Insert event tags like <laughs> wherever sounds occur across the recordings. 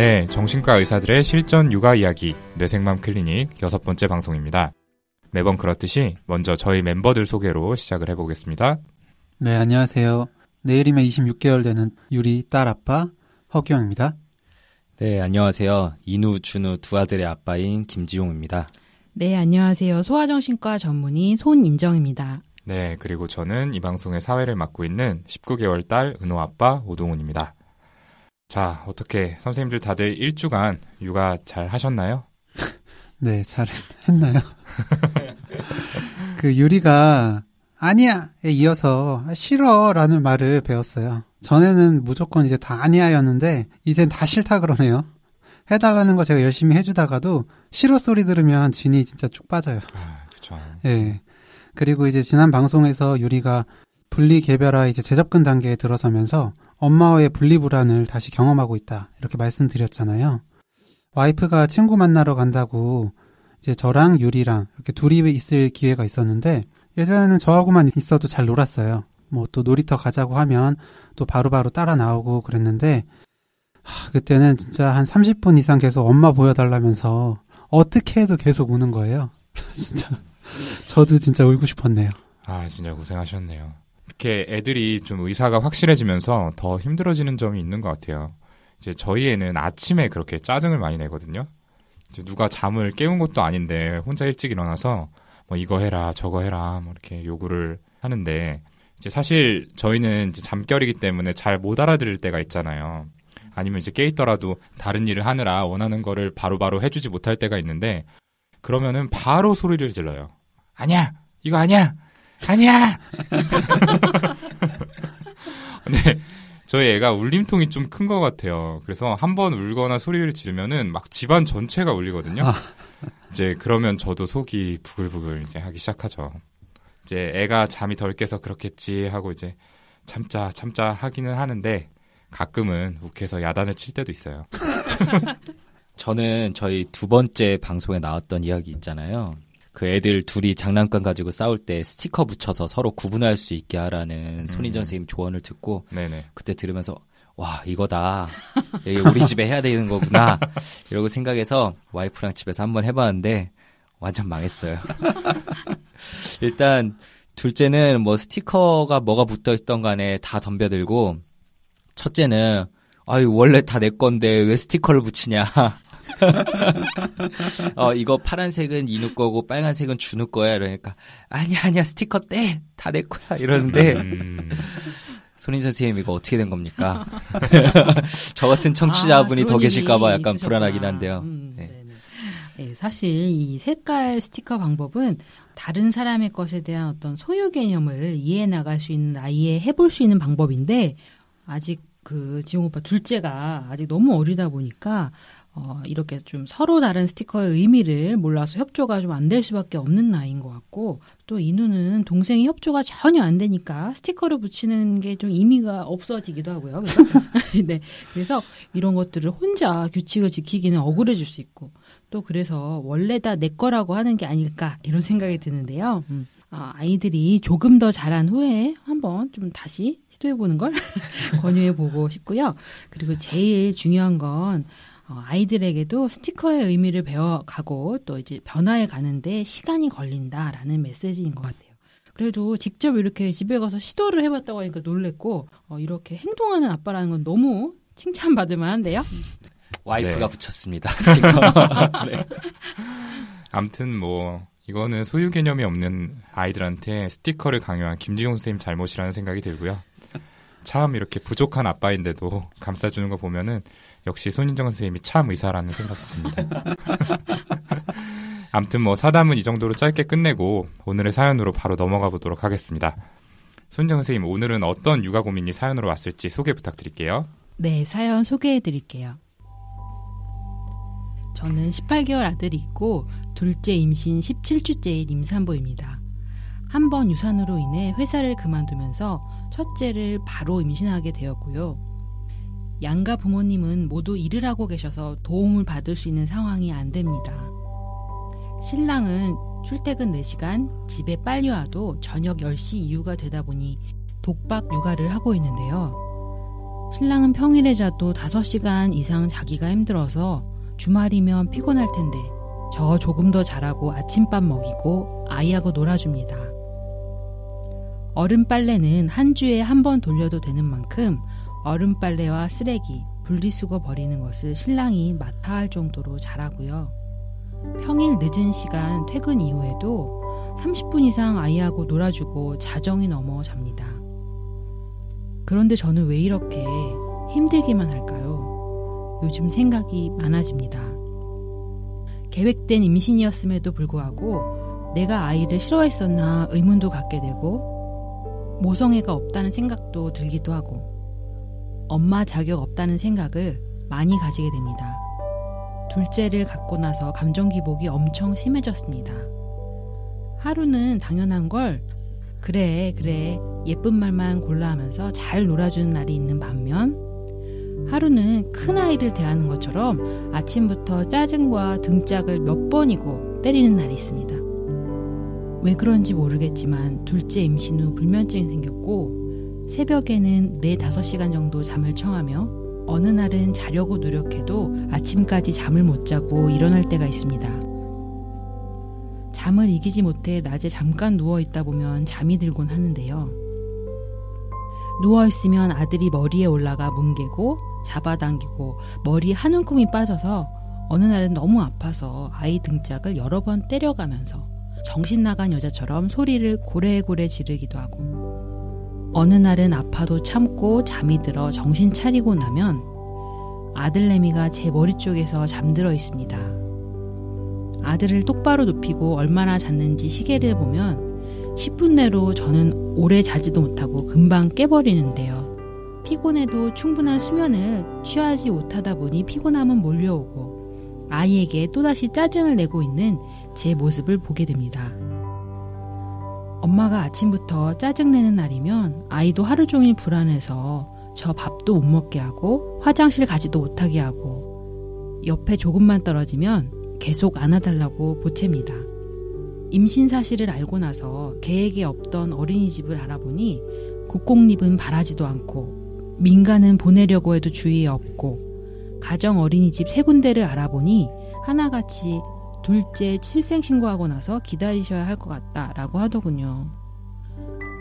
네, 정신과 의사들의 실전 육아 이야기 뇌생맘 클리닉 여섯 번째 방송입니다. 매번 그렇듯이 먼저 저희 멤버들 소개로 시작을 해보겠습니다. 네, 안녕하세요. 내일이면 26개월 되는 유리 딸 아빠 허기영입니다. 네, 안녕하세요. 이누, 준우 두 아들의 아빠인 김지용입니다. 네, 안녕하세요. 소아정신과 전문의 손인정입니다. 네, 그리고 저는 이 방송의 사회를 맡고 있는 19개월 딸 은호 아빠 오동훈입니다. 자, 어떻게 선생님들 다들 일주간 육아 잘 하셨나요? <laughs> 네, 잘 했나요? <laughs> 그 유리가 아니야에 이어서 싫어라는 말을 배웠어요. 전에는 무조건 이제 다 아니야였는데 이젠 다 싫다 그러네요. 해달라는 거 제가 열심히 해주다가도 싫어 소리 들으면 진이 진짜 쭉 빠져요. 아, 그렇죠. 예. 그리고 이제 지난 방송에서 유리가 분리 개별화 이제 재접근 단계에 들어서면서 엄마와의 분리 불안을 다시 경험하고 있다 이렇게 말씀드렸잖아요. 와이프가 친구 만나러 간다고 이제 저랑 유리랑 이렇게 둘이 있을 기회가 있었는데 예전에는 저하고만 있어도 잘 놀았어요. 뭐 또 놀이터 가자고 하면 또 바로바로 따라 나오고 그랬는데 하, 그때는 진짜 한 30분 이상 계속 엄마 보여달라면서 어떻게 해도 계속 우는 거예요. <laughs> 진짜 저도 진짜 울고 싶었네요. 아, 진짜 고생하셨네요. 이렇게 애들이 좀 의사가 확실해지면서 더 힘들어지는 점이 있는 것 같아요. 이제 저희 애는 아침에 그렇게 짜증을 많이 내거든요. 누가 잠을 깨운 것도 아닌데 혼자 일찍 일어나서 뭐 이거 해라 저거 해라 뭐 이렇게 요구를 하는데 이제 사실 저희는 이제 잠결이기 때문에 잘 못 알아들을 때가 있잖아요. 아니면 이제 깨 있더라도 다른 일을 하느라 원하는 거를 바로바로 바로 해주지 못할 때가 있는데 그러면은 바로 소리를 질러요. 아니야 이거 아니야 아니야. <laughs> 근데 저희 애가 울림통이 좀 큰 것 같아요. 그래서 한 번 울거나 소리를 지르면은 막 집안 전체가 울리거든요. 아. 이제 그러면 저도 속이 부글부글 이제 하기 시작하죠. 이제 애가 잠이 덜 깨서 그렇겠지 하고 이제 참자 참자 하기는 하는데 가끔은 욱해서 야단을 칠 때도 있어요. <laughs> 저는 저희 두 번째 방송에 나왔던 이야기 있잖아요. 그 애들 둘이 장난감 가지고 싸울 때 스티커 붙여서 서로 구분할 수 있게 하라는 음. 손인정 선생님 조언을 듣고 네네. 그때 들으면서 와 이거다 이게 우리 집에 해야 되는 거구나 이러고 생각해서 와이프랑 집에서 한번 해봤는데 완전 망했어요. <laughs> 일단 둘째는 뭐 스티커가 뭐가 붙어 있던 간에 다 덤벼들고 첫째는 아유 원래 다 내 건데 왜 스티커를 붙이냐 <laughs> 어, 이거 파란색은 이누 거고 빨간색은 준우 거야. 이러니까 아니야 아니야 스티커 떼. 다 내 거야. 이러는데 음. 손인 선생님 이거 어떻게 된 겁니까? <laughs> 저 같은 청취자분이 아, 더 계실까봐 약간 있으셨구나. 불안하긴 한데요. 음, 네. 네, 사실 이 색깔 스티커 방법은 다른 사람의 것에 대한 어떤 소유 개념을 이해해 나갈 수 있는 아이에 해볼 수 있는 방법인데 아직 그 지용 오빠 둘째가 아직 너무 어리다 보니까 어, 이렇게 좀 서로 다른 스티커의 의미를 몰라서 협조가 좀 안 될 수밖에 없는 나이인 것 같고 또 이누는 동생이 협조가 전혀 안 되니까 스티커를 붙이는 게 좀 의미가 없어지기도 하고요. 그래서, <laughs> <laughs> 네. 그래서 이런 것들을 혼자 규칙을 지키기는 억울해질 수 있고 또 그래서 원래 다 내 거라고 하는 게 아닐까 이런 생각이 드는데요. 음. 아, 아이들이 조금 더 자란 후에 한번 좀 다시 시도해보는 걸 <laughs> 권유해보고 싶고요. 그리고 제일 중요한 건 어, 아이들에게도 스티커의 의미를 배워가고 또 이제 변화해 가는데 시간이 걸린다라는 메시지인 것 같아요. 그래도 직접 이렇게 집에 가서 시도를 해봤다고 하니까 놀랬고 어, 이렇게 행동하는 아빠라는 건 너무 칭찬받을 만한데요. 와이프가 네. 붙였습니다. 스티커. <laughs> 네. 아무튼 뭐 이거는 소유 개념이 없는 아이들한테 스티커를 강요한 김지용 선생님 잘못이라는 생각이 들고요. 참 이렇게 부족한 아빠인데도 감싸주는 거 보면은 역시 손인정 선생님이 참 의사라는 생각도 듭니다. <laughs> 아무튼 뭐 사담은 이 정도로 짧게 끝내고 오늘의 사연으로 바로 넘어가 보도록 하겠습니다. 손인정 선생님 오늘은 어떤 육아 고민이 사연으로 왔을지 소개 부탁드릴게요. 네, 사연 소개해 드릴게요. 저는 18개월 아들이 있고 둘째 임신 17주째인 임산부입니다. 한 번 유산으로 인해 회사를 그만두면서 첫째를 바로 임신하게 되었고요. 양가 부모님은 모두 일을 하고 계셔서 도움을 받을 수 있는 상황이 안 됩니다. 신랑은 출퇴근 4시간, 집에 빨리 와도 저녁 10시 이후가 되다 보니 독박 육아를 하고 있는데요. 신랑은 평일에 자도 5시간 이상 자기가 힘들어서 주말이면 피곤할 텐데 저 조금 더 자라고 아침밥 먹이고 아이하고 놀아줍니다. 얼음 빨래는 한 주에 한 번 돌려도 되는 만큼 얼음 빨래와 쓰레기, 분리수거 버리는 것을 신랑이 맡아 할 정도로 잘하고요. 평일 늦은 시간 퇴근 이후에도 30분 이상 아이하고 놀아주고 자정이 넘어 잡니다. 그런데 저는 왜 이렇게 힘들기만 할까요? 요즘 생각이 많아집니다. 계획된 임신이었음에도 불구하고 내가 아이를 싫어했었나 의문도 갖게 되고 모성애가 없다는 생각도 들기도 하고 엄마 자격 없다는 생각을 많이 가지게 됩니다. 둘째를 갖고 나서 감정 기복이 엄청 심해졌습니다. 하루는 당연한 걸 그래 그래 예쁜 말만 골라 하면서 잘 놀아주는 날이 있는 반면 하루는 큰 아이를 대하는 것처럼 아침부터 짜증과 등짝을 몇 번이고 때리는 날이 있습니다. 왜 그런지 모르겠지만 둘째 임신 후 불면증이 생겼고 새벽에는 4, 5시간 정도 잠을 청하며 어느 날은 자려고 노력해도 아침까지 잠을 못 자고 일어날 때가 있습니다. 잠을 이기지 못해 낮에 잠깐 누워 있다 보면 잠이 들곤 하는데요. 누워 있으면 아들이 머리에 올라가 뭉개고 잡아당기고 머리 한 움큼이 빠져서 어느 날은 너무 아파서 아이 등짝을 여러 번 때려가면서 정신 나간 여자처럼 소리를 고래고래 지르기도 하고 어느 날은 아파도 참고 잠이 들어 정신 차리고 나면 아들내미가 제 머리 쪽에서 잠들어 있습니다. 아들을 똑바로 눕히고 얼마나 잤는지 시계를 보면 10분 내로 저는 오래 자지도 못하고 금방 깨버리는데요. 피곤해도 충분한 수면을 취하지 못하다 보니 피곤함은 몰려오고 아이에게 또다시 짜증을 내고 있는 제 모습을 보게 됩니다. 엄마가 아침부터 짜증내는 날이면 아이도 하루 종일 불안해서 저 밥도 못 먹게 하고 화장실 가지도 못하게 하고 옆에 조금만 떨어지면 계속 안아달라고 보챕니다. 임신 사실을 알고 나서 계획에 없던 어린이집을 알아보니 국공립은 바라지도 않고 민간은 보내려고 해도 주위에 없고 가정 어린이집 세 군데를 알아보니 하나같이 둘째 출생신고하고 나서 기다리셔야 할 것 같다라고 하더군요.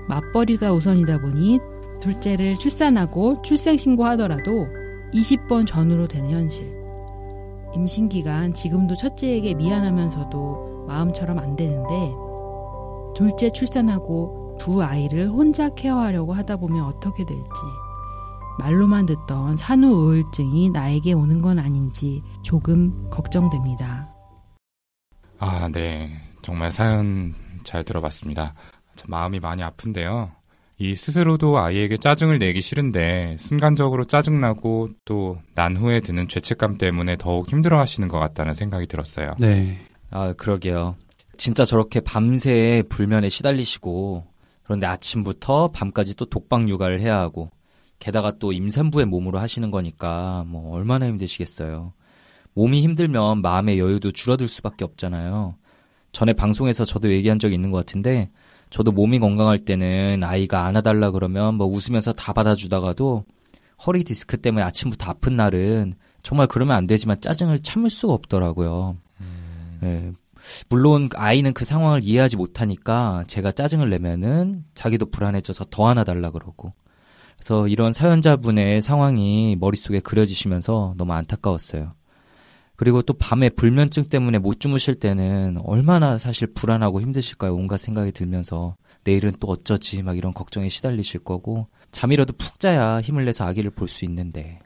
맞벌이가 우선이다 보니 둘째를 출산하고 출생신고하더라도 20번 전후로 되는 현실. 임신 기간 지금도 첫째에게 미안하면서도 마음처럼 안 되는데 둘째 출산하고 두 아이를 혼자 케어하려고 하다 보면 어떻게 될지 말로만 듣던 산후 우울증이 나에게 오는 건 아닌지 조금 걱정됩니다. 아, 네. 정말 사연 잘 들어봤습니다. 마음이 많이 아픈데요. 이 스스로도 아이에게 짜증을 내기 싫은데 순간적으로 짜증나고 또 난 후에 드는 죄책감 때문에 더욱 힘들어 하시는 것 같다는 생각이 들었어요. 네. 아, 그러게요. 진짜 저렇게 밤새 불면에 시달리시고 그런데 아침부터 밤까지 또 독박 육아를 해야 하고 게다가 또 임산부의 몸으로 하시는 거니까 뭐 얼마나 힘드시겠어요. 몸이 힘들면 마음의 여유도 줄어들 수밖에 없잖아요. 전에 방송에서 저도 얘기한 적이 있는 것 같은데 저도 몸이 건강할 때는 아이가 안아달라 그러면 뭐 웃으면서 다 받아주다가도 허리 디스크 때문에 아침부터 아픈 날은 정말 그러면 안 되지만 짜증을 참을 수가 없더라고요. 음. 예. 물론 아이는 그 상황을 이해하지 못하니까 제가 짜증을 내면은 자기도 불안해져서 더 안아달라 그러고. 그래서 이런 사연자분의 상황이 머릿속에 그려지시면서 너무 안타까웠어요. 그리고 또 밤에 불면증 때문에 못 주무실 때는 얼마나 사실 불안하고 힘드실까요? 온갖 생각이 들면서 내일은 또 어쩌지 막 이런 걱정에 시달리실 거고 잠이라도 푹 자야 힘을 내서 아기를 볼 수 있는데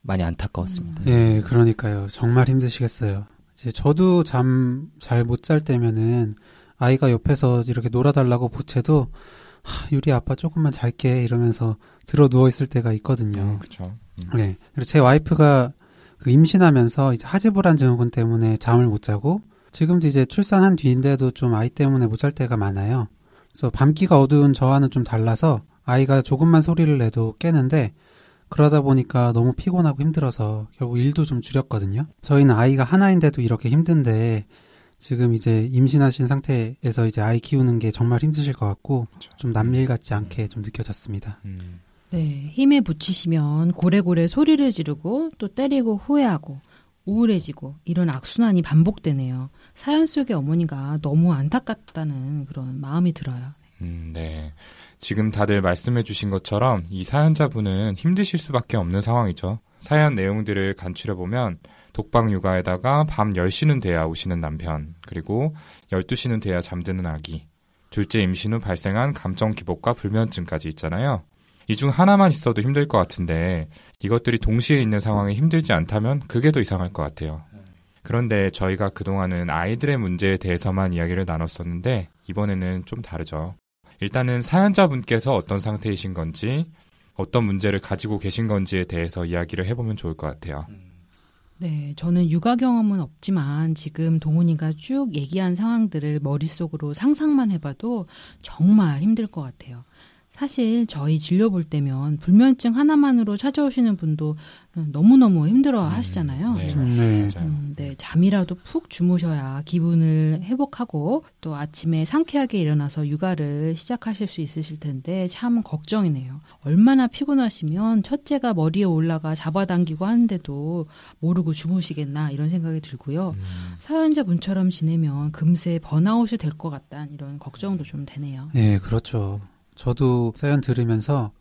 많이 안타까웠습니다. 네, 그러니까요. 정말 힘드시겠어요. 이제 저도 잠 잘 못 잘 때면은 아이가 옆에서 이렇게 놀아달라고 보채도 하, 유리 아빠 조금만 잘게 이러면서 들어 누워 있을 때가 있거든요. 음, 그렇죠. 음. 네. 그리고 제 와이프가 그 임신하면서 이제 하지불안 증후군 때문에 잠을 못 자고 지금도 이제 출산한 뒤인데도 좀 아이 때문에 못 잘 때가 많아요. 그래서 밤기가 어두운 저와는 좀 달라서 아이가 조금만 소리를 내도 깨는데 그러다 보니까 너무 피곤하고 힘들어서 결국 일도 좀 줄였거든요. 저희는 아이가 하나인데도 이렇게 힘든데 지금 이제 임신하신 상태에서 이제 아이 키우는 게 정말 힘드실 것 같고 그렇죠. 좀 남일 같지 않게 좀 느껴졌습니다. 음. 네, 힘에 부치시면 고래고래 소리를 지르고 또 때리고 후회하고 우울해지고 이런 악순환이 반복되네요. 사연 속의 어머니가 너무 안타깝다는 그런 마음이 들어요. 음, 네. 지금 다들 말씀해 주신 것처럼 이 사연자분은 힘드실 수밖에 없는 상황이죠. 사연 내용들을 간추려 보면 독방 육아에다가 밤 10시는 돼야 오시는 남편, 그리고 12시는 돼야 잠드는 아기, 둘째 임신 후 발생한 감정 기복과 불면증까지 있잖아요. 이 중 하나만 있어도 힘들 것 같은데 이것들이 동시에 있는 상황이 힘들지 않다면 그게 더 이상할 것 같아요. 그런데 저희가 그동안은 아이들의 문제에 대해서만 이야기를 나눴었는데 이번에는 좀 다르죠. 일단은 사연자분께서 어떤 상태이신 건지 어떤 문제를 가지고 계신 건지에 대해서 이야기를 해보면 좋을 것 같아요. 네, 저는 육아 경험은 없지만 지금 동훈이가 쭉 얘기한 상황들을 머릿속으로 상상만 해봐도 정말 힘들 것 같아요. 사실 저희 진료 볼 때면 불면증 하나만으로 찾아오시는 분도 너무너무 힘들어 음, 하시잖아요. 네, 네. 음, 네, 잠이라도 푹 주무셔야 기분을 회복하고 또 아침에 상쾌하게 일어나서 육아를 시작하실 수 있으실 텐데 참 걱정이네요. 얼마나 피곤하시면 첫째가 머리에 올라가 잡아당기고 하는데도 모르고 주무시겠나 이런 생각이 들고요. 음. 사연자 분처럼 지내면 금세 번아웃이 될 것 같다는 이런 걱정도 좀 되네요. 네, 그렇죠. 저도 사연 들으면서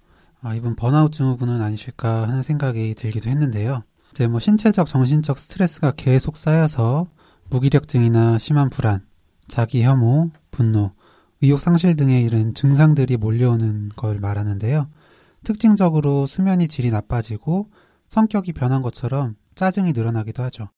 아, 이분 번아웃 증후군은 아니실까 하는 생각이 들기도 했는데요. 이제 뭐 신체적, 정신적 스트레스가 계속 쌓여서 무기력증이나 심한 불안, 자기 혐오, 분노, 의욕 상실 등의 이런 증상들이 몰려오는 걸 말하는데요. 특징적으로 수면이 질이 나빠지고 성격이 변한 것처럼 짜증이 늘어나기도 하죠.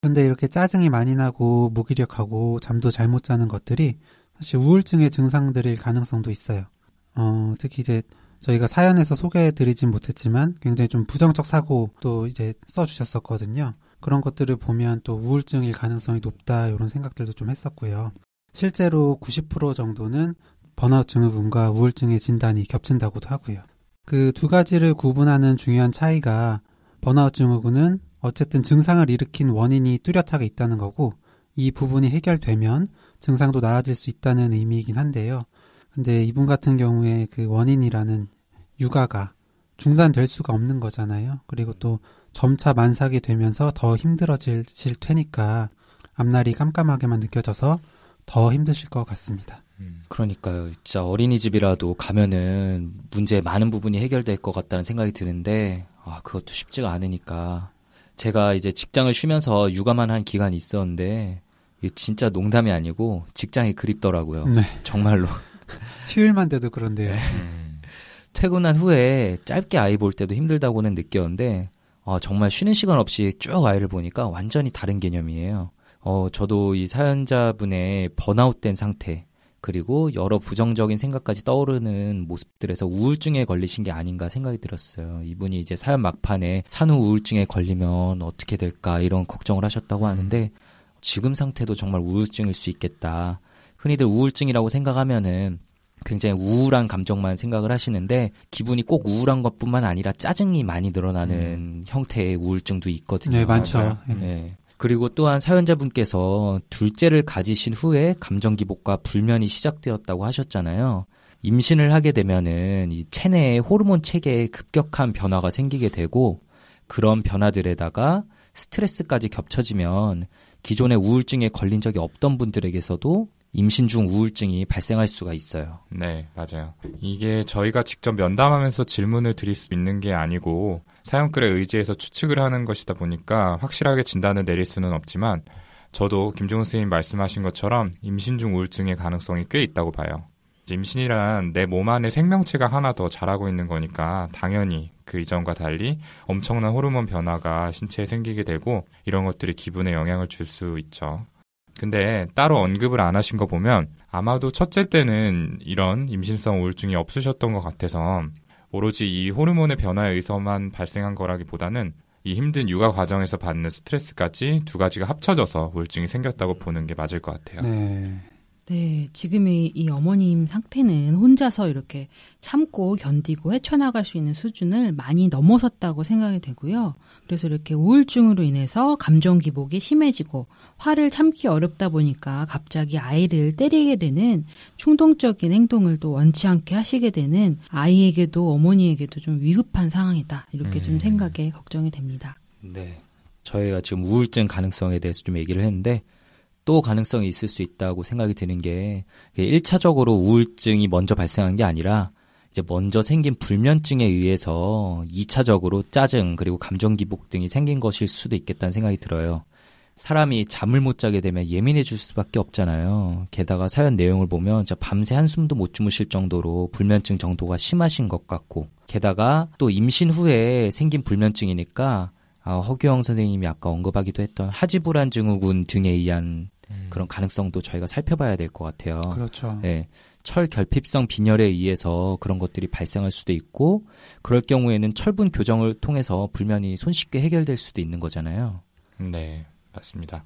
근데 이렇게 짜증이 많이 나고 무기력하고 잠도 잘 못 자는 것들이 사실 우울증의 증상들일 가능성도 있어요. 어, 특히 이제 저희가 사연에서 소개해드리진 못했지만 굉장히 좀 부정적 사고도 이제 써주셨었거든요. 그런 것들을 보면 또 우울증일 가능성이 높다 이런 생각들도 좀 했었고요. 실제로 90% 정도는 번아웃 증후군과 우울증의 진단이 겹친다고도 하고요. 그 두 가지를 구분하는 중요한 차이가 번아웃 증후군은 어쨌든 증상을 일으킨 원인이 뚜렷하게 있다는 거고 이 부분이 해결되면 증상도 나아질 수 있다는 의미이긴 한데요. 근데 이분 같은 경우에 그 원인이라는 육아가 중단될 수가 없는 거잖아요. 그리고 또 점차 만삭이 되면서 더 힘들어질 테니까 앞날이 깜깜하게만 느껴져서 더 힘드실 것 같습니다. 음, 그러니까요. 진짜 어린이집이라도 가면은 문제 많은 부분이 해결될 것 같다는 생각이 드는데 아 그것도 쉽지가 않으니까 제가 이제 직장을 쉬면서 육아만 한 기간이 있었는데 진짜 농담이 아니고 직장이 그립더라고요. 네. 정말로. 휴일만 돼도 그런데요. 네. 음. 퇴근한 후에 짧게 아이 볼 때도 힘들다고는 느꼈는데 어, 정말 쉬는 시간 없이 쭉 아이를 보니까 완전히 다른 개념이에요. 어, 저도 이 사연자분의 번아웃된 상태 그리고 여러 부정적인 생각까지 떠오르는 모습들에서 우울증에 걸리신 게 아닌가 생각이 들었어요. 이분이 이제 사연 막판에 산후 우울증에 걸리면 어떻게 될까 이런 걱정을 하셨다고 하는데 지금 상태도 정말 우울증일 수 있겠다. 흔히들 우울증이라고 생각하면은 굉장히 우울한 감정만 생각을 하시는데 기분이 꼭 우울한 것뿐만 아니라 짜증이 많이 늘어나는 음. 형태의 우울증도 있거든요. 네, 많죠. 네. 네. 그리고 또한 사연자분께서 둘째를 가지신 후에 감정 기복과 불면이 시작되었다고 하셨잖아요. 임신을 하게 되면은 이 체내의 호르몬 체계에 급격한 변화가 생기게 되고 그런 변화들에다가 스트레스까지 겹쳐지면 기존의 우울증에 걸린 적이 없던 분들에게서도 임신 중 우울증이 발생할 수가 있어요. 네, 맞아요. 이게 저희가 직접 면담하면서 질문을 드릴 수 있는 게 아니고 사연글에 의지해서 추측을 하는 것이다 보니까 확실하게 진단을 내릴 수는 없지만 저도 김종훈 선생님 말씀하신 것처럼 임신 중 우울증의 가능성이 꽤 있다고 봐요. 임신이란 내 몸 안에 생명체가 하나 더 자라고 있는 거니까 당연히 그 이전과 달리 엄청난 호르몬 변화가 신체에 생기게 되고 이런 것들이 기분에 영향을 줄 수 있죠. 근데 따로 언급을 안 하신 거 보면 아마도 첫째 때는 이런 임신성 우울증이 없으셨던 것 같아서 오로지 이 호르몬의 변화에 의해서만 발생한 거라기보다는 이 힘든 육아 과정에서 받는 스트레스까지 두 가지가 합쳐져서 우울증이 생겼다고 보는 게 맞을 것 같아요. 네. 네, 지금의 이 어머님 상태는 혼자서 이렇게 참고 견디고 헤쳐나갈 수 있는 수준을 많이 넘어섰다고 생각이 되고요. 그래서 이렇게 우울증으로 인해서 감정 기복이 심해지고 화를 참기 어렵다 보니까 갑자기 아이를 때리게 되는 충동적인 행동을 또 원치 않게 하시게 되는 아이에게도 어머니에게도 좀 위급한 상황이다. 이렇게 음. 좀 생각에 걱정이 됩니다. 네. 저희가 지금 우울증 가능성에 대해서 좀 얘기를 했는데 또 가능성이 있을 수 있다고 생각이 드는 게 1차적으로 우울증이 먼저 발생한 게 아니라 이제 먼저 생긴 불면증에 의해서 2차적으로 짜증 그리고 감정 기복 등이 생긴 것일 수도 있겠다는 생각이 들어요. 사람이 잠을 못 자게 되면 예민해질 수밖에 없잖아요. 게다가 사연 내용을 보면 밤새 한숨도 못 주무실 정도로 불면증 정도가 심하신 것 같고, 게다가 또 임신 후에 생긴 불면증이니까 아, 허규영 선생님이 아까 언급하기도 했던 하지불안 증후군 등에 의한 음. 그런 가능성도 저희가 살펴봐야 될 것 같아요. 그렇죠. 네. 철 결핍성 빈혈에 의해서 그런 것들이 발생할 수도 있고 그럴 경우에는 철분 교정을 통해서 불면이 손쉽게 해결될 수도 있는 거잖아요. 네, 맞습니다.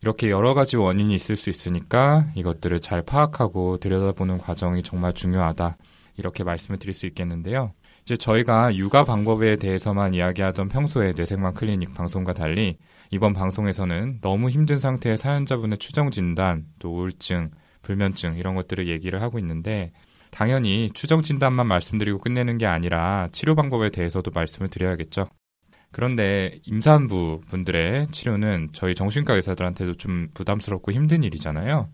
이렇게 여러 가지 원인이 있을 수 있으니까 이것들을 잘 파악하고 들여다보는 과정이 정말 중요하다. 이렇게 말씀을 드릴 수 있겠는데요. 이제 저희가 육아 방법에 대해서만 이야기하던 평소에 뇌생맘 클리닉 방송과 달리 이번 방송에서는 너무 힘든 상태의 사연자분의 추정 진단, 또 우울증, 불면증 이런 것들을 얘기를 하고 있는데 당연히 추정 진단만 말씀드리고 끝내는 게 아니라 치료 방법에 대해서도 말씀을 드려야겠죠. 그런데 임산부 분들의 치료는 저희 정신과 의사들한테도 좀 부담스럽고 힘든 일이잖아요.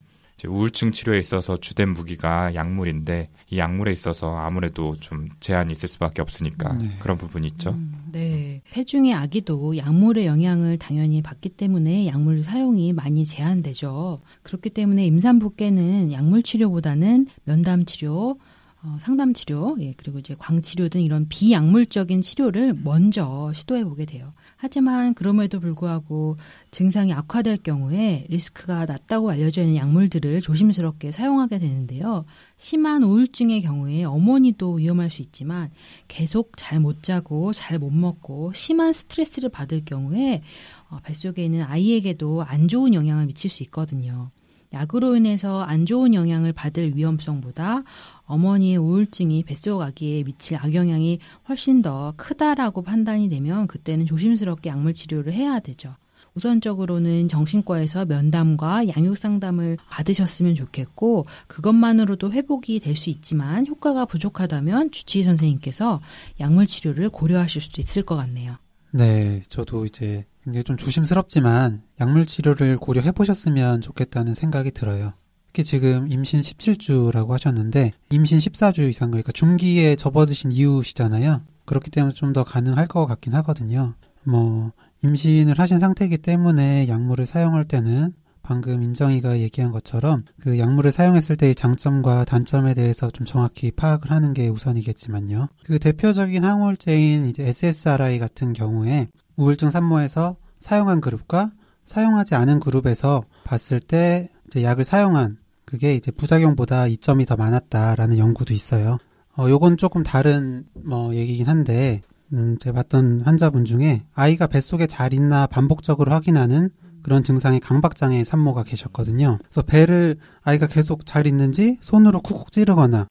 우울증 치료에 있어서 주된 무기가 약물인데 이 약물에 있어서 아무래도 좀 제한이 있을 수밖에 없으니까 네. 그런 부분이 있죠. 음, 네. 폐중의 아기도 약물의 영향을 당연히 받기 때문에 약물 사용이 많이 제한되죠. 그렇기 때문에 임산부께는 약물 치료보다는 면담 치료, 어, 상담 치료, 예, 그리고 이제 광치료 등 이런 비약물적인 치료를 먼저 시도해 보게 돼요. 하지만 그럼에도 불구하고 증상이 악화될 경우에 리스크가 낮다고 알려져 있는 약물들을 조심스럽게 사용하게 되는데요. 심한 우울증의 경우에 어머니도 위험할 수 있지만 계속 잘 못 자고 잘 못 먹고 심한 스트레스를 받을 경우에 어, 뱃속에 있는 아이에게도 안 좋은 영향을 미칠 수 있거든요. 약으로 인해서 안 좋은 영향을 받을 위험성보다 어머니의 우울증이 뱃속 아기에 미칠 악영향이 훨씬 더 크다라고 판단이 되면 그때는 조심스럽게 약물 치료를 해야 되죠. 우선적으로는 정신과에서 면담과 양육 상담을 받으셨으면 좋겠고 그것만으로도 회복이 될 수 있지만 효과가 부족하다면 주치의 선생님께서 약물 치료를 고려하실 수도 있을 것 같네요. 네, 저도 이제 굉장히 좀 조심스럽지만 약물 치료를 고려해 보셨으면 좋겠다는 생각이 들어요. 특히 지금 임신 17주라고 하셨는데 임신 14주 이상 그러니까 중기에 접어드신 이유시잖아요. 그렇기 때문에 좀 더 가능할 것 같긴 하거든요. 뭐 임신을 하신 상태이기 때문에 약물을 사용할 때는 방금 인정이가 얘기한 것처럼 그 약물을 사용했을 때의 장점과 단점에 대해서 좀 정확히 파악을 하는 게 우선이겠지만요. 그 대표적인 항우울제인 이제 SSRI 같은 경우에 우울증 산모에서 사용한 그룹과 사용하지 않은 그룹에서 봤을 때 이제 약을 사용한 그게 이제 부작용보다 이점이 더 많았다라는 연구도 있어요. 어, 요건 조금 다른 뭐 얘기긴 한데 음, 제가 봤던 환자분 중에 아이가 뱃속에 잘 있나 반복적으로 확인하는 그런 증상의 강박장애 산모가 계셨거든요. 그래서 배를 아이가 계속 잘 있는지 손으로 쿡쿡 찌르거나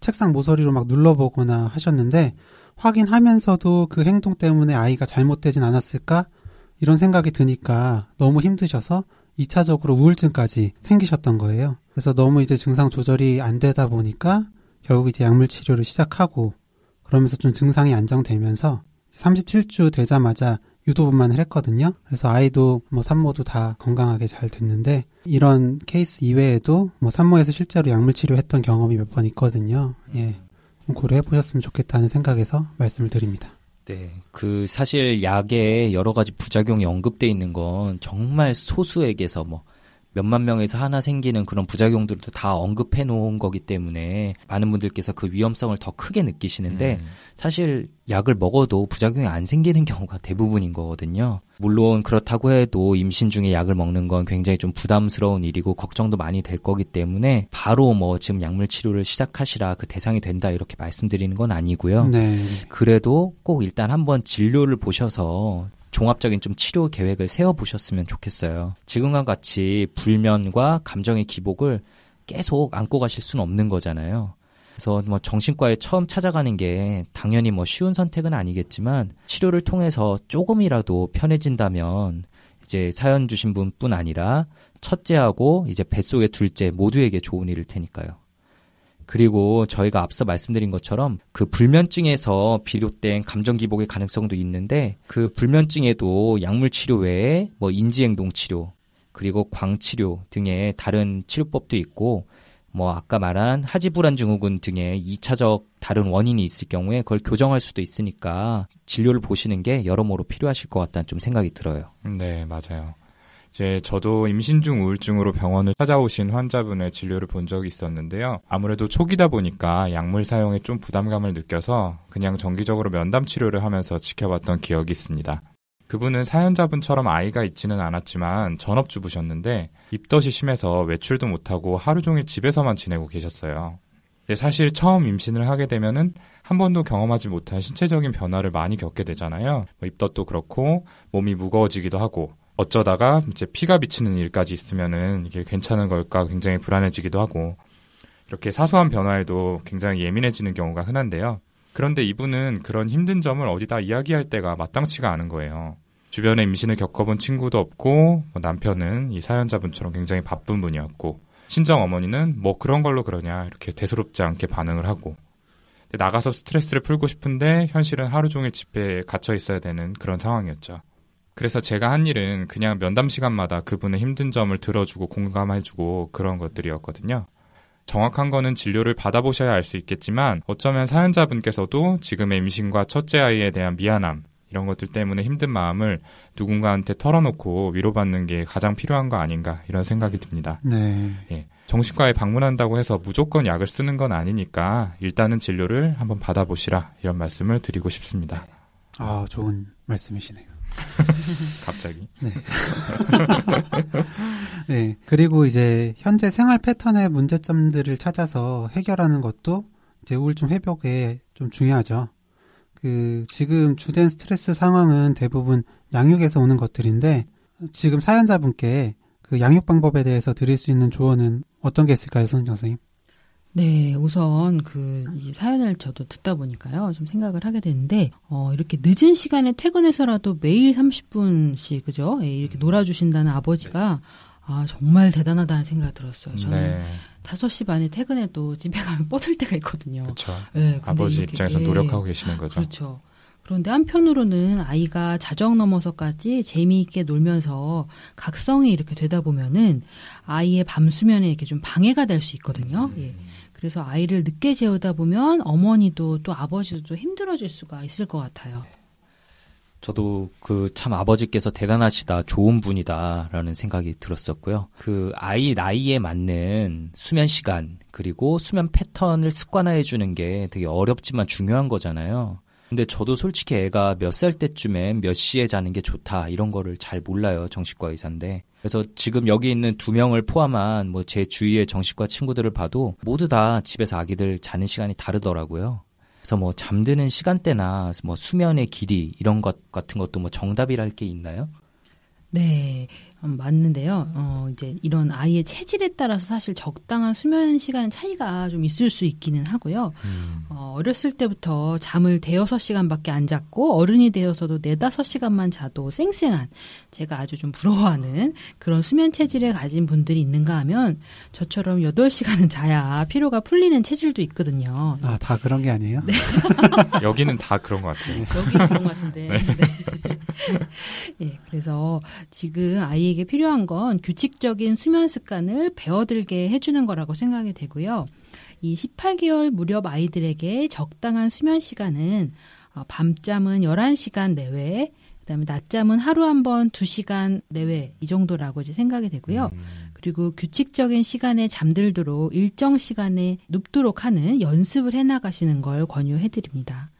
책상 모서리로 막 눌러보거나 하셨는데 확인하면서도 그 행동 때문에 아이가 잘못되진 않았을까? 이런 생각이 드니까 너무 힘드셔서 2차적으로 우울증까지 생기셨던 거예요. 그래서 너무 이제 증상 조절이 안 되다 보니까 결국 이제 약물 치료를 시작하고 그러면서 좀 증상이 안정되면서 37주 되자마자 유도분만을 했거든요. 그래서 아이도 뭐 산모도 다 건강하게 잘 됐는데 이런 케이스 이외에도 뭐 산모에서 실제로 약물 치료했던 경험이 몇 번 있거든요. 예. 좀 고려해 보셨으면 좋겠다는 생각에서 말씀을 드립니다. 네. 그 사실 약에 여러 가지 부작용이 언급돼 있는 건 정말 소수에게서 뭐 몇만 명에서 하나 생기는 그런 부작용들도 다 언급해 놓은 거기 때문에 많은 분들께서 그 위험성을 더 크게 느끼시는데 음. 사실 약을 먹어도 부작용이 안 생기는 <laughs> 경우가 대부분인 거거든요. 물론 그렇다고 해도 임신 중에 약을 먹는 건 굉장히 좀 부담스러운 일이고 걱정도 많이 될 거기 때문에 바로 뭐 지금 약물 치료를 시작하시라 그 대상이 된다 이렇게 말씀드리는 건 아니고요. 네. 그래도 꼭 일단 한번 진료를 보셔서 종합적인 좀 치료 계획을 세워 보셨으면 좋겠어요. 지금과 같이 불면과 감정의 기복을 계속 안고 가실 수는 없는 거잖아요. 그래서 뭐 정신과에 처음 찾아가는 게 당연히 뭐 쉬운 선택은 아니겠지만 치료를 통해서 조금이라도 편해진다면 이제 사연 주신 분뿐 아니라 첫째하고 이제 뱃속의 둘째 모두에게 좋은 일일 테니까요. 그리고 저희가 앞서 말씀드린 것처럼 그 불면증에서 비롯된 감정 기복의 가능성도 있는데 그 불면증에도 약물 치료 외에 뭐 인지행동 치료 그리고 광치료 등의 다른 치료법도 있고 뭐 아까 말한 하지불안 증후군 등의 2차적 다른 원인이 있을 경우에 그걸 교정할 수도 있으니까 진료를 보시는 게 여러모로 필요하실 것 같다는 좀 생각이 들어요. 네, 맞아요. 이제 저도 임신 중 우울증으로 병원을 찾아오신 환자분의 진료를 본 적이 있었는데요. 아무래도 초기다 보니까 약물 사용에 좀 부담감을 느껴서 그냥 정기적으로 면담 치료를 하면서 지켜봤던 기억이 있습니다. 그분은 사연자분처럼 아이가 있지는 않았지만 전업주부셨는데 입덧이 심해서 외출도 못하고 하루 종일 집에서만 지내고 계셨어요. 사실 처음 임신을 하게 되면은 한 번도 경험하지 못한 신체적인 변화를 많이 겪게 되잖아요. 뭐 입덧도 그렇고 몸이 무거워지기도 하고 어쩌다가 이제 피가 비치는 일까지 있으면은 이게 괜찮은 걸까 굉장히 불안해지기도 하고 이렇게 사소한 변화에도 굉장히 예민해지는 경우가 흔한데요. 그런데 이분은 그런 힘든 점을 어디다 이야기할 때가 마땅치가 않은 거예요. 주변에 임신을 겪어본 친구도 없고 뭐 남편은 이 사연자분처럼 굉장히 바쁜 분이었고 친정 어머니는 뭐 그런 걸로 그러냐 이렇게 대수롭지 않게 반응을 하고 나가서 스트레스를 풀고 싶은데 현실은 하루 종일 집에 갇혀 있어야 되는 그런 상황이었죠. 그래서 제가 한 일은 그냥 면담 시간마다 그분의 힘든 점을 들어주고 공감해주고 그런 것들이었거든요. 정확한 거는 진료를 받아보셔야 알 수 있겠지만 어쩌면 사연자분께서도 지금의 임신과 첫째 아이에 대한 미안함, 이런 것들 때문에 힘든 마음을 누군가한테 털어놓고 위로받는 게 가장 필요한 거 아닌가 이런 생각이 듭니다. 네. 예. 정신과에 방문한다고 해서 무조건 약을 쓰는 건 아니니까 일단은 진료를 한번 받아보시라 이런 말씀을 드리고 싶습니다. 아, 좋은 말씀이시네요. <laughs> 갑자기. 네. <laughs> 네. 그리고 이제 현재 생활 패턴의 문제점들을 찾아서 해결하는 것도 이제 우울증 회복에 좀 중요하죠. 그 지금 주된 스트레스 상황은 대부분 양육에서 오는 것들인데 지금 사연자분께 그 양육 방법에 대해서 드릴 수 있는 조언은 어떤 게 있을까요, 손정 선생님? 네, 우선 그 이 사연을 저도 듣다 보니까요, 좀 생각을 하게 되는데, 어, 이렇게 늦은 시간에 퇴근해서라도 매일 30분씩, 그죠? 예, 이렇게 놀아 주신다는 아버지가, 아, 정말 대단하다는 생각이 들었어요. 저는 네. 5시 반에 퇴근해도 집에 가면 <laughs> 뻗을 때가 있거든요. 그렇죠. 네, 아버지 입장에서 예, 노력하고 계시는 거죠. 그렇죠. 그런데 한편으로는 아이가 자정 넘어서까지 재미있게 놀면서 각성이 이렇게 되다 보면은 아이의 밤 수면에 이렇게 좀 방해가 될 수 있거든요. 음. 예. 그래서 아이를 늦게 재우다 보면 어머니도 또 아버지도 힘들어질 수가 있을 것 같아요. 저도 그 참 아버지께서 대단하시다, 좋은 분이다라는 생각이 들었었고요. 그 아이 나이에 맞는 수면 시간, 그리고 수면 패턴을 습관화해 주는 게 되게 어렵지만 중요한 거잖아요. 근데 저도 솔직히 애가 몇 살 때쯤엔 몇 시에 자는 게 좋다 이런 거를 잘 몰라요 정신과 의사인데 그래서 지금 여기 있는 두 명을 포함한 뭐 제 주위의 정신과 친구들을 봐도 모두 다 집에서 아기들 자는 시간이 다르더라고요. 그래서 뭐 잠드는 시간대나 뭐 수면의 길이 이런 것 같은 것도 뭐 정답이랄 게 있나요? 네. 음, 맞는데요. 어, 이제 이런 아이의 체질에 따라서 사실 적당한 수면 시간 차이가 좀 있을 수 있기는 하고요. 음. 어, 어렸을 때부터 잠을 대여섯 시간밖에 안 잤고 어른이 되어서도 네다섯 시간만 자도 쌩쌩한 제가 아주 좀 부러워하는 그런 수면 체질을 가진 분들이 있는가 하면 저처럼 여덟 시간은 자야 피로가 풀리는 체질도 있거든요. 아, 다 그런 게 아니에요? 네. <laughs> 여기는 다 그런 것 같아요. 여기는 그런 것 같은데. <laughs> 네. 네. <laughs> 예, 그래서 지금 아이 아이에게 필요한 건 규칙적인 수면 습관을 배워들게 해주는 거라고 생각이 되고요. 이 18개월 무렵 아이들에게 적당한 수면 시간은 어, 밤잠은 11시간 내외, 그다음에 낮잠은 하루 한 번 2시간 내외 이 정도라고 이제 생각이 되고요. 음. 그리고 규칙적인 시간에 잠들도록 일정 시간에 눕도록 하는 연습을 해 나가시는 걸 권유해 드립니다.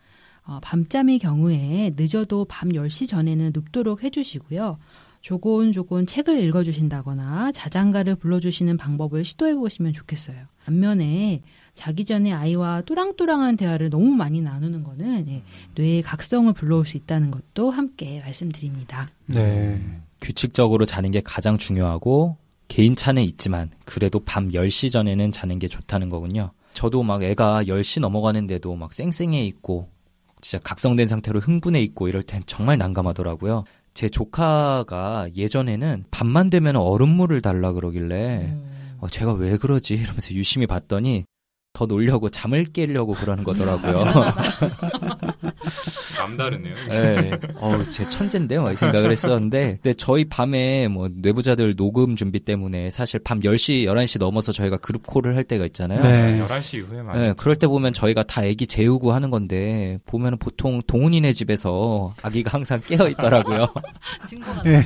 어, 밤잠의 경우에 늦어도 밤 10시 전에는 눕도록 해 주시고요. 조곤조곤 책을 읽어주신다거나 자장가를 불러주시는 방법을 시도해 보시면 좋겠어요. 반면에 자기 전에 아이와 또랑또랑한 대화를 너무 많이 나누는 거는 예, 뇌의 각성을 불러올 수 있다는 것도 함께 말씀드립니다. 네. 규칙적으로 자는 게 가장 중요하고 개인 차는 있지만 그래도 밤 10시 전에는 자는 게 좋다는 거군요. 저도 막 애가 10시 넘어가는데도 막 쌩쌩해 있고 진짜 각성된 상태로 흥분해 있고 이럴 땐 정말 난감하더라고요. 제 조카가 예전에는 밤만 되면 얼음물을 달라 그러길래 음. 어, 제가 왜 그러지 이러면서 유심히 봤더니 더 놀려고 잠을 깨려고 그러는 거더라고요. <laughs> 남다르네요. 네. 어우, 제 천재인데, 막 이 생각을 했었는데, 근데 저희 밤에 뭐 내부자들 녹음 준비 때문에 사실 밤 10시, 11시 넘어서 저희가 그룹 콜을 할 때가 있잖아요. 네. 11시 이후에 많이. 네, 그럴 때 보면 저희가 다 애기 재우고 하는 건데, 보면 보통 동훈이네 집에서 아기가 항상 깨어 있더라고요. 증거가 <laughs> 네.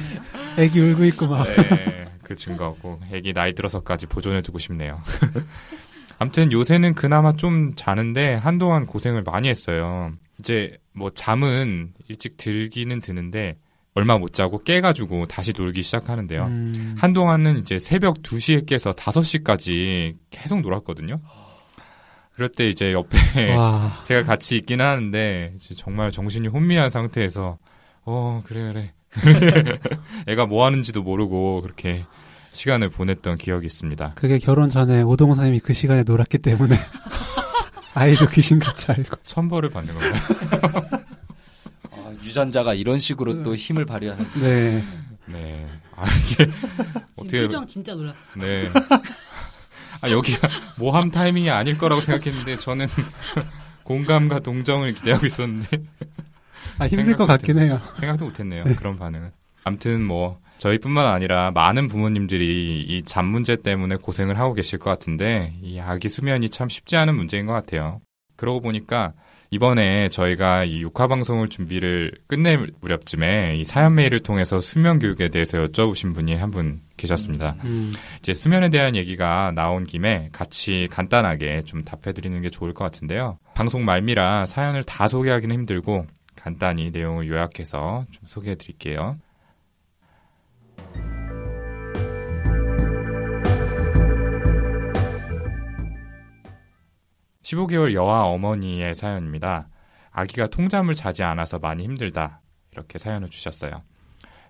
애기 울고 있고 막. 네, 그 증거고, 애기 나이 들어서까지 보존해 두고 싶네요. <laughs> 아무튼 요새는 그나마 좀 자는데 한동안 고생을 많이 했어요. 이제 뭐 잠은 일찍 들기는 드는데 얼마 못 자고 깨가지고 다시 놀기 시작하는데요. 음. 한동안은 이제 새벽 2시에 깨서 5시까지 계속 놀았거든요. 그럴 때 이제 옆에 와. <laughs> 제가 같이 있긴 하는데 정말 정신이 혼미한 상태에서 어 그래 그래 <laughs> 애가 뭐 하는지도 모르고 그렇게 시간을 보냈던 기억이 있습니다. 그게 결혼 전에 오동호 선생님이 그 시간에 놀았기 때문에 <laughs> 아이도 귀신같이 알고 천벌을 받는 건가요? <laughs> 아, 유전자가 이런 식으로 또 힘을 발휘하는. 네. 네. 아, 이게 어떻게 표정 진짜 놀랐어. 네. 아 여기가 모함 타이밍이 아닐 거라고 생각했는데 저는 <laughs> 공감과 동정을 기대하고 있었는데. 아 힘들 것 같긴 해요. 생각도 못했네요. 네. 그런 반응은. 암튼 뭐 저희뿐만 아니라 많은 부모님들이 이 잠 문제 때문에 고생을 하고 계실 것 같은데 이 아기 수면이 참 쉽지 않은 문제인 것 같아요. 그러고 보니까 이번에 저희가 이 육화 방송을 준비를 끝낼 무렵쯤에 이 사연 메일을 통해서 수면 교육에 대해서 여쭤보신 분이 한 분 계셨습니다. 음, 음. 이제 수면에 대한 얘기가 나온 김에 같이 간단하게 좀 답해드리는 게 좋을 것 같은데요. 방송 말미라 사연을 다 소개하기는 힘들고 간단히 내용을 요약해서 좀 소개해드릴게요. 15개월 여아 어머니의 사연입니다. 아기가 통잠을 자지 않아서 많이 힘들다. 이렇게 사연을 주셨어요.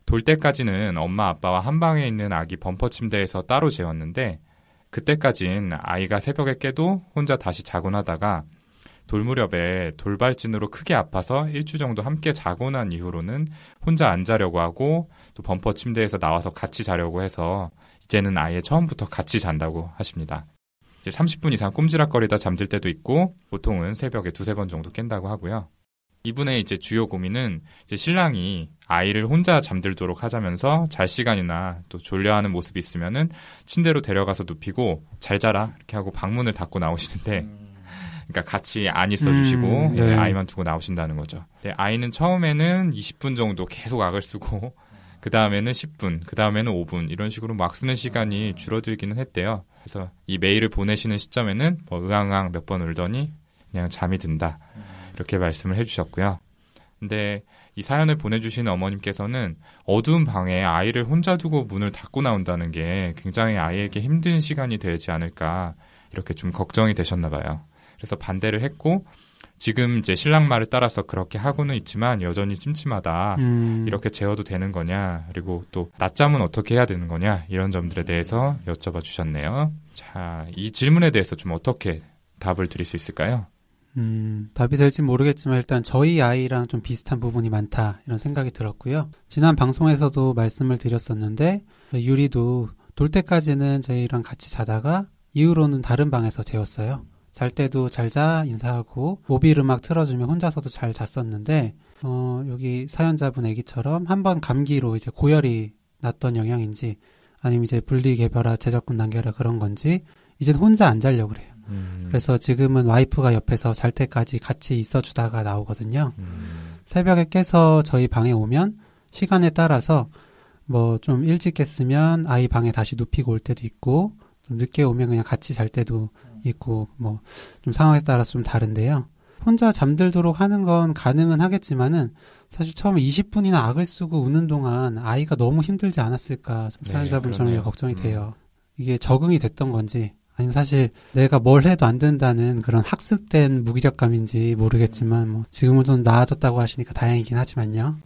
돌 때까지는 엄마 아빠와 한 방에 있는 아기 범퍼 침대에서 따로 재웠는데 그때까진 아이가 새벽에 깨도 혼자 다시 자곤 하다가 돌 무렵에 돌발진으로 크게 아파서 일주 정도 함께 자고 난 이후로는 혼자 안 자려고 하고 또 범퍼 침대에서 나와서 같이 자려고 해서 이제는 아예 처음부터 같이 잔다고 하십니다. 이제 30분 이상 꼼지락거리다 잠들 때도 있고 보통은 새벽에 두세 번 정도 깬다고 하고요. 이분의 이제 주요 고민은 이제 신랑이 아이를 혼자 잠들도록 하자면서 잘 시간이나 또 졸려하는 모습이 있으면은 침대로 데려가서 눕히고 잘 자라 이렇게 하고 방문을 닫고 나오시는데 그러니까 같이 안 있어주시고 음, 네. 아이만 두고 나오신다는 거죠. 아이는 처음에는 20분 정도 계속 악을 쓰고 그 다음에는 10분, 그 다음에는 5분 이런 식으로 막 쓰는 시간이 줄어들기는 했대요. 그래서 이 메일을 보내시는 시점에는 뭐 의앙앙 몇 번 울더니 그냥 잠이 든다 이렇게 말씀을 해주셨고요. 근데 이 사연을 보내주신 어머님께서는 어두운 방에 아이를 혼자 두고 문을 닫고 나온다는 게 굉장히 아이에게 힘든 시간이 되지 않을까 이렇게 좀 걱정이 되셨나 봐요. 그래서 반대를 했고 지금 이제 신랑 말을 따라서 그렇게 하고는 있지만 여전히 찜찜하다. 음. 이렇게 재워도 되는 거냐. 그리고 또 낮잠은 어떻게 해야 되는 거냐. 이런 점들에 대해서 여쭤봐 주셨네요. 자, 이 질문에 대해서 좀 어떻게 답을 드릴 수 있을까요? 음, 답이 될지 모르겠지만 일단 저희 아이랑 좀 비슷한 부분이 많다 이런 생각이 들었고요. 지난 방송에서도 말씀을 드렸었는데 유리도 돌 때까지는 저희랑 같이 자다가 이후로는 다른 방에서 재웠어요. 잘 때도 잘 자 인사하고 모빌 음악 틀어주면 혼자서도 잘 잤었는데 어, 여기 사연자분 애기처럼 한 번 감기로 이제 고열이 났던 영향인지 아니면 이제 분리 개별화 제적군 단계라 그런 건지 이젠 혼자 안 자려고 그래요. 음. 그래서 지금은 와이프가 옆에서 잘 때까지 같이 있어 주다가 나오거든요. 음. 새벽에 깨서 저희 방에 오면 시간에 따라서 뭐 좀 일찍 깼으면 아이 방에 다시 눕히고 올 때도 있고 좀 늦게 오면 그냥 같이 잘 때도 있고 뭐 좀 상황에 따라서 좀 다른데요. 혼자 잠들도록 하는 건 가능은 하겠지만은 사실 처음에 20분이나 악을 쓰고 우는 동안 아이가 너무 힘들지 않았을까 네, 사연자분처럼 네, 걱정이 음. 돼요. 이게 적응이 됐던 건지 아니면 사실 내가 뭘 해도 안 된다는 그런 학습된 무기력감인지 모르겠지만 뭐 지금은 좀 나아졌다고 하시니까 다행이긴 하지만요.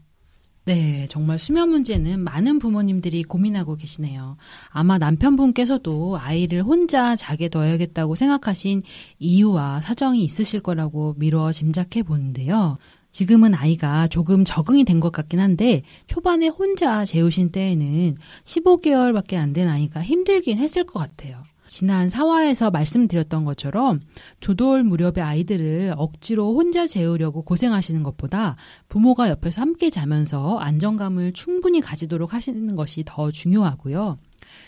네, 정말 수면 문제는 많은 부모님들이 고민하고 계시네요. 아마 남편분께서도 아이를 혼자 자게 둬야겠다고 생각하신 이유와 사정이 있으실 거라고 미뤄 짐작해 보는데요. 지금은 아이가 조금 적응이 된 것 같긴 한데 초반에 혼자 재우신 때에는 15개월밖에 안 된 아이가 힘들긴 했을 것 같아요. 지난 사화에서 말씀드렸던 것처럼 조돌 무렵의 아이들을 억지로 혼자 재우려고 고생하시는 것보다 부모가 옆에서 함께 자면서 안정감을 충분히 가지도록 하시는 것이 더 중요하고요.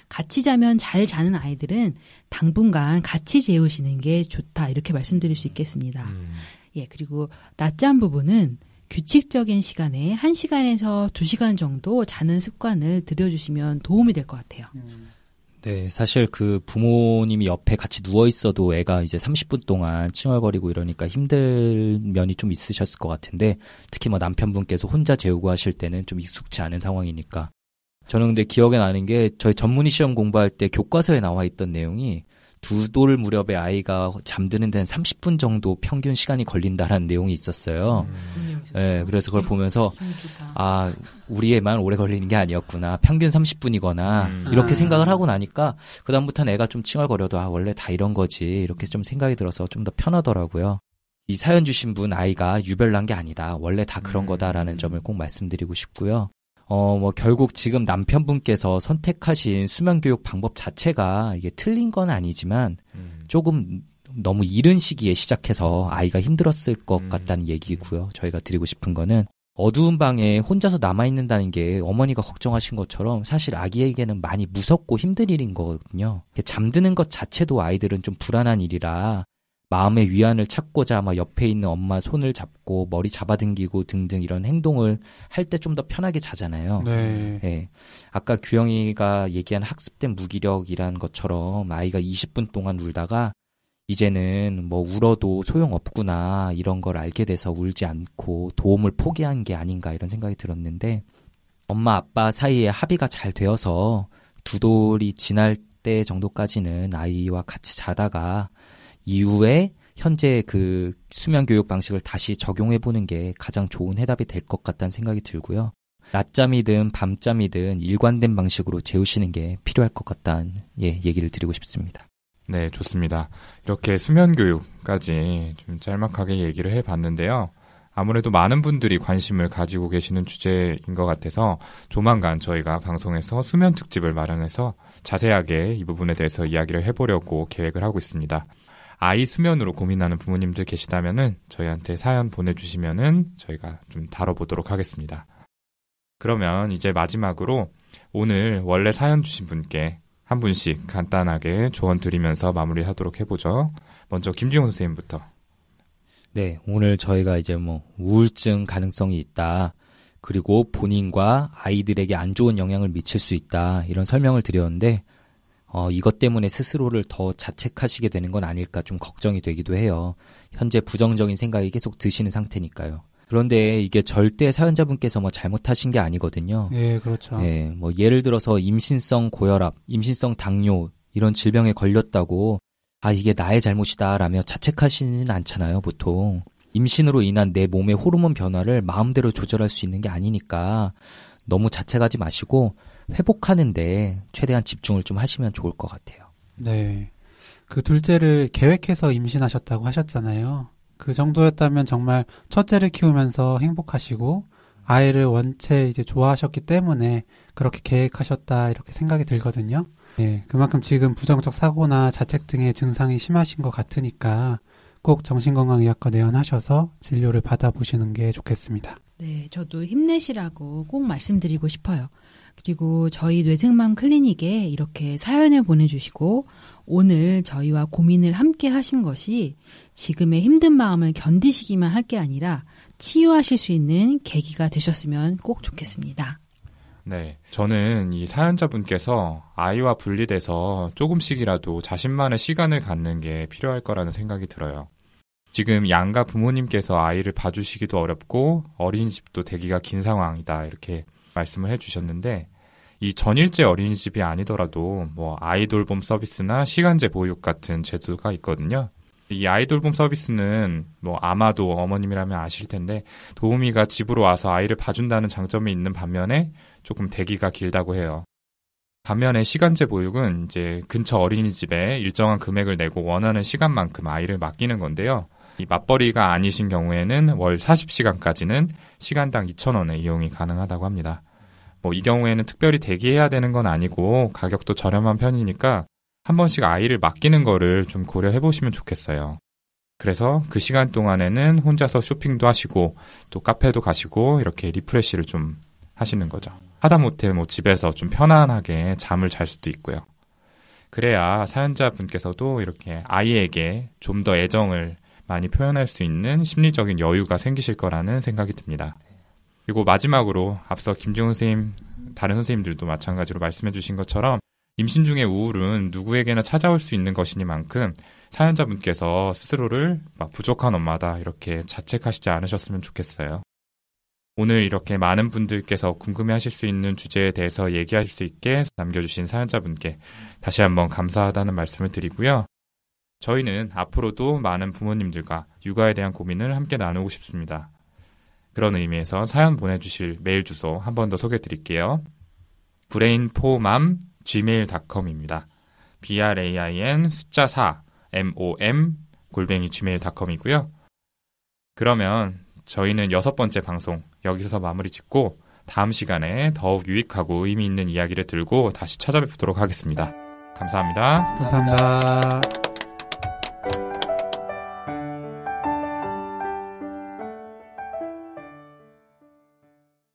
같이 자면 잘 자는 아이들은 당분간 같이 재우시는 게 좋다 이렇게 말씀드릴 수 있겠습니다. 음. 예, 그리고 낮잠 부분은 규칙적인 시간에 1시간에서 2시간 정도 자는 습관을 들여주시면 도움이 될 것 같아요. 음. 네, 사실 그 부모님이 옆에 같이 누워 있어도 애가 이제 30분 동안 칭얼거리고 이러니까 힘들 면이 좀 있으셨을 것 같은데 특히 뭐 남편분께서 혼자 재우고 하실 때는 좀 익숙치 않은 상황이니까. 저는 근데 기억에 나는 게 저희 전문의 시험 공부할 때 교과서에 나와 있던 내용이 두 돌 무렵의 아이가 잠드는 데는 30분 정도 평균 시간이 걸린다라는 내용이 있었어요. 음. 네, 그래서 그걸 보면서 아 우리에만 오래 걸리는 게 아니었구나. 평균 30분이거나 음. 이렇게 아. 생각을 하고 나니까 그 다음부터는 애가 좀 칭얼거려도 아 원래 다 이런 거지 이렇게 좀 생각이 들어서 좀 더 편하더라고요. 이 사연 주신 분 아이가 유별난 게 아니다. 원래 다 그런 음. 거다라는 점을 꼭 말씀드리고 싶고요. 어, 뭐, 결국 지금 남편분께서 선택하신 수면 교육 방법 자체가 이게 틀린 건 아니지만 음. 조금 너무 이른 시기에 시작해서 아이가 힘들었을 것 음. 같다는 얘기고요. 저희가 드리고 싶은 거는 어두운 방에 혼자서 남아있는다는 게 어머니가 걱정하신 것처럼 사실 아기에게는 많이 무섭고 힘든 일인 거거든요. 잠드는 것 자체도 아이들은 좀 불안한 일이라 마음의 위안을 찾고자 아마 옆에 있는 엄마 손을 잡고 머리 잡아당기고 등등 이런 행동을 할 때 좀 더 편하게 자잖아요. 네. 예. 아까 규영이가 얘기한 학습된 무기력이란 것처럼 아이가 20분 동안 울다가 이제는 뭐 울어도 소용없구나 이런 걸 알게 돼서 울지 않고 도움을 포기한 게 아닌가 이런 생각이 들었는데 엄마 아빠 사이에 합의가 잘 되어서 두 돌이 지날 때 정도까지는 아이와 같이 자다가 이후에 현재 그 수면 교육 방식을 다시 적용해 보는 게 가장 좋은 해답이 될 것 같다는 생각이 들고요. 낮잠이든 밤잠이든 일관된 방식으로 재우시는 게 필요할 것 같다는 예, 얘기를 드리고 싶습니다. 네, 좋습니다. 이렇게 수면 교육까지 좀 짤막하게 얘기를 해 봤는데요. 아무래도 많은 분들이 관심을 가지고 계시는 주제인 것 같아서 조만간 저희가 방송에서 수면 특집을 마련해서 자세하게 이 부분에 대해서 이야기를 해보려고 계획을 하고 있습니다. 아이 수면으로 고민하는 부모님들 계시다면은 저희한테 사연 보내주시면은 저희가 좀 다뤄보도록 하겠습니다. 그러면 이제 마지막으로 오늘 원래 사연 주신 분께 한 분씩 간단하게 조언 드리면서 마무리하도록 해보죠. 먼저 김지용 선생님부터. 네, 오늘 저희가 이제 뭐 우울증 가능성이 있다. 그리고 본인과 아이들에게 안 좋은 영향을 미칠 수 있다. 이런 설명을 드렸는데 어, 이것 때문에 스스로를 더 자책하시게 되는 건 아닐까 좀 걱정이 되기도 해요. 현재 부정적인 생각이 계속 드시는 상태니까요. 그런데 이게 절대 사연자분께서 뭐 잘못하신 게 아니거든요. 예, 그렇죠. 예, 뭐 예를 들어서 임신성 고혈압, 임신성 당뇨 이런 질병에 걸렸다고 아 이게 나의 잘못이다라며 자책하시는 않잖아요, 보통. 임신으로 인한 내 몸의 호르몬 변화를 마음대로 조절할 수 있는 게 아니니까 너무 자책하지 마시고 회복하는데 최대한 집중을 좀 하시면 좋을 것 같아요. 네. 그 둘째를 계획해서 임신하셨다고 하셨잖아요. 그 정도였다면 정말 첫째를 키우면서 행복하시고 아이를 원체 이제 좋아하셨기 때문에 그렇게 계획하셨다 이렇게 생각이 들거든요. 네, 그만큼 지금 부정적 사고나 자책 등의 증상이 심하신 것 같으니까 꼭 정신건강의학과 내원하셔서 진료를 받아보시는 게 좋겠습니다. 네, 저도 힘내시라고 꼭 말씀드리고 싶어요. 그리고 저희 뇌생맘 클리닉에 이렇게 사연을 보내주시고 오늘 저희와 고민을 함께 하신 것이 지금의 힘든 마음을 견디시기만 할 게 아니라 치유하실 수 있는 계기가 되셨으면 꼭 좋겠습니다. 네. 저는 이 사연자분께서 아이와 분리돼서 조금씩이라도 자신만의 시간을 갖는 게 필요할 거라는 생각이 들어요. 지금 양가 부모님께서 아이를 봐주시기도 어렵고 어린이집도 대기가 긴 상황이다. 이렇게 말씀을 해주셨는데 이 전일제 어린이집이 아니더라도 뭐 아이돌봄 서비스나 시간제 보육 같은 제도가 있거든요. 이 아이돌봄 서비스는 뭐 아마도 어머님이라면 아실 텐데 도우미가 집으로 와서 아이를 봐준다는 장점이 있는 반면에 조금 대기가 길다고 해요. 반면에 시간제 보육은 이제 근처 어린이집에 일정한 금액을 내고 원하는 시간만큼 아이를 맡기는 건데요. 이 맞벌이가 아니신 경우에는 월 40시간까지는 시간당 2,000원에 이용이 가능하다고 합니다. 뭐 이 경우에는 특별히 대기해야 되는 건 아니고 가격도 저렴한 편이니까 한 번씩 아이를 맡기는 거를 좀 고려해 보시면 좋겠어요. 그래서 그 시간 동안에는 혼자서 쇼핑도 하시고 또 카페도 가시고 이렇게 리프레시를 좀 하시는 거죠. 하다못해 뭐 집에서 좀 편안하게 잠을 잘 수도 있고요. 그래야 사연자분께서도 이렇게 아이에게 좀 더 애정을 많이 표현할 수 있는 심리적인 여유가 생기실 거라는 생각이 듭니다. 그리고 마지막으로 앞서 김지훈 선생님, 다른 선생님들도 마찬가지로 말씀해 주신 것처럼 임신 중의 우울은 누구에게나 찾아올 수 있는 것이니만큼 사연자분께서 스스로를 부족한 엄마다 이렇게 자책하시지 않으셨으면 좋겠어요. 오늘 이렇게 많은 분들께서 궁금해 하실 수 있는 주제에 대해서 얘기하실 수 있게 남겨주신 사연자분께 다시 한번 감사하다는 말씀을 드리고요. 저희는 앞으로도 많은 부모님들과 육아에 대한 고민을 함께 나누고 싶습니다. 그런 의미에서 사연 보내주실 메일 주소 한 번 더 소개해 드릴게요. brain포맘 gmail.com입니다. brain 숫자 4 mom 골뱅이 gmail.com이고요. 그러면 저희는 여섯 번째 방송 여기서 마무리 짓고 다음 시간에 더욱 유익하고 의미 있는 이야기를 들고 다시 찾아뵙도록 하겠습니다. 감사합니다. 감사합니다.